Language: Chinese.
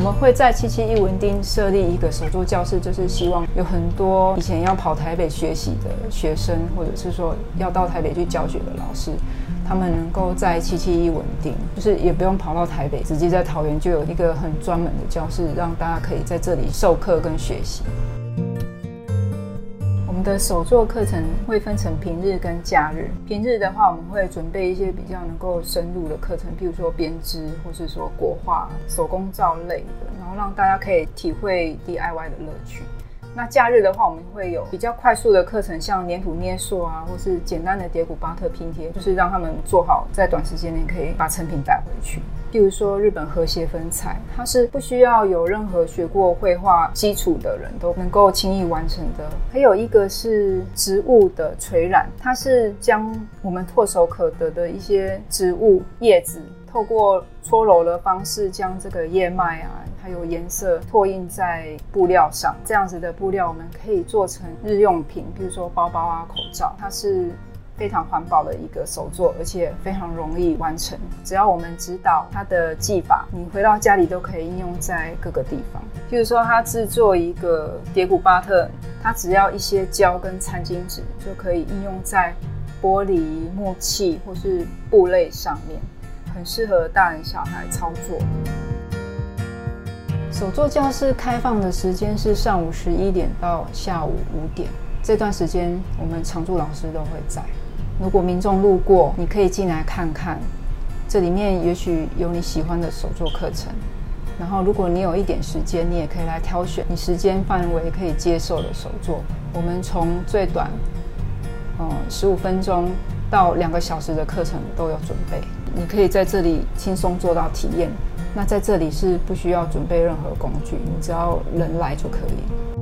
我们会在七七一文丁设立一个手座教室，就是希望有很多以前要跑台北学习的学生，或者是说要到台北去教学的老师，他们能够在七七一文丁，就是也不用跑到台北，直接在桃园就有一个很专门的教室，让大家可以在这里授课跟学习。们的手作课程会分成平日跟假日。平日的话，我们会准备一些比较能够深入的课程，譬如说编织，或是说国画、手工皂类的，然后让大家可以体会 DIY 的乐趣。那假日的话，我们会有比较快速的课程，像黏土捏塑啊，或是简单的蝶骨巴特拼贴，就是让他们做好，在短时间内可以把成品带回去。譬如说日本和谐粉彩，它是不需要有任何学过绘画基础的人都能够轻易完成的。还有一个是植物的垂染，它是将我们唾手可得的一些植物叶子，透过搓揉的方式，将这个叶脉啊，还有颜色拓印在布料上。这样子的布料，我们可以做成日用品，比如说包包啊、口罩，它是。非常环保的一个手作，而且非常容易完成。只要我们知道它的技法，你回到家里都可以应用在各个地方。譬如说，它制作一个蝶古巴特，它只要一些胶跟餐巾纸就可以应用在玻璃、木器或是布类上面，很适合大人小孩操作。手作教室开放的时间是上午十一点到下午五点，这段时间我们常驻老师都会在。如果民众路过，你可以进来看看，这里面也许有你喜欢的手作课程。然后，如果你有一点时间，你也可以来挑选你时间范围可以接受的手作。我们从最短，嗯，十五分钟到两个小时的课程都有准备，你可以在这里轻松做到体验。那在这里是不需要准备任何工具，你只要人来就可以。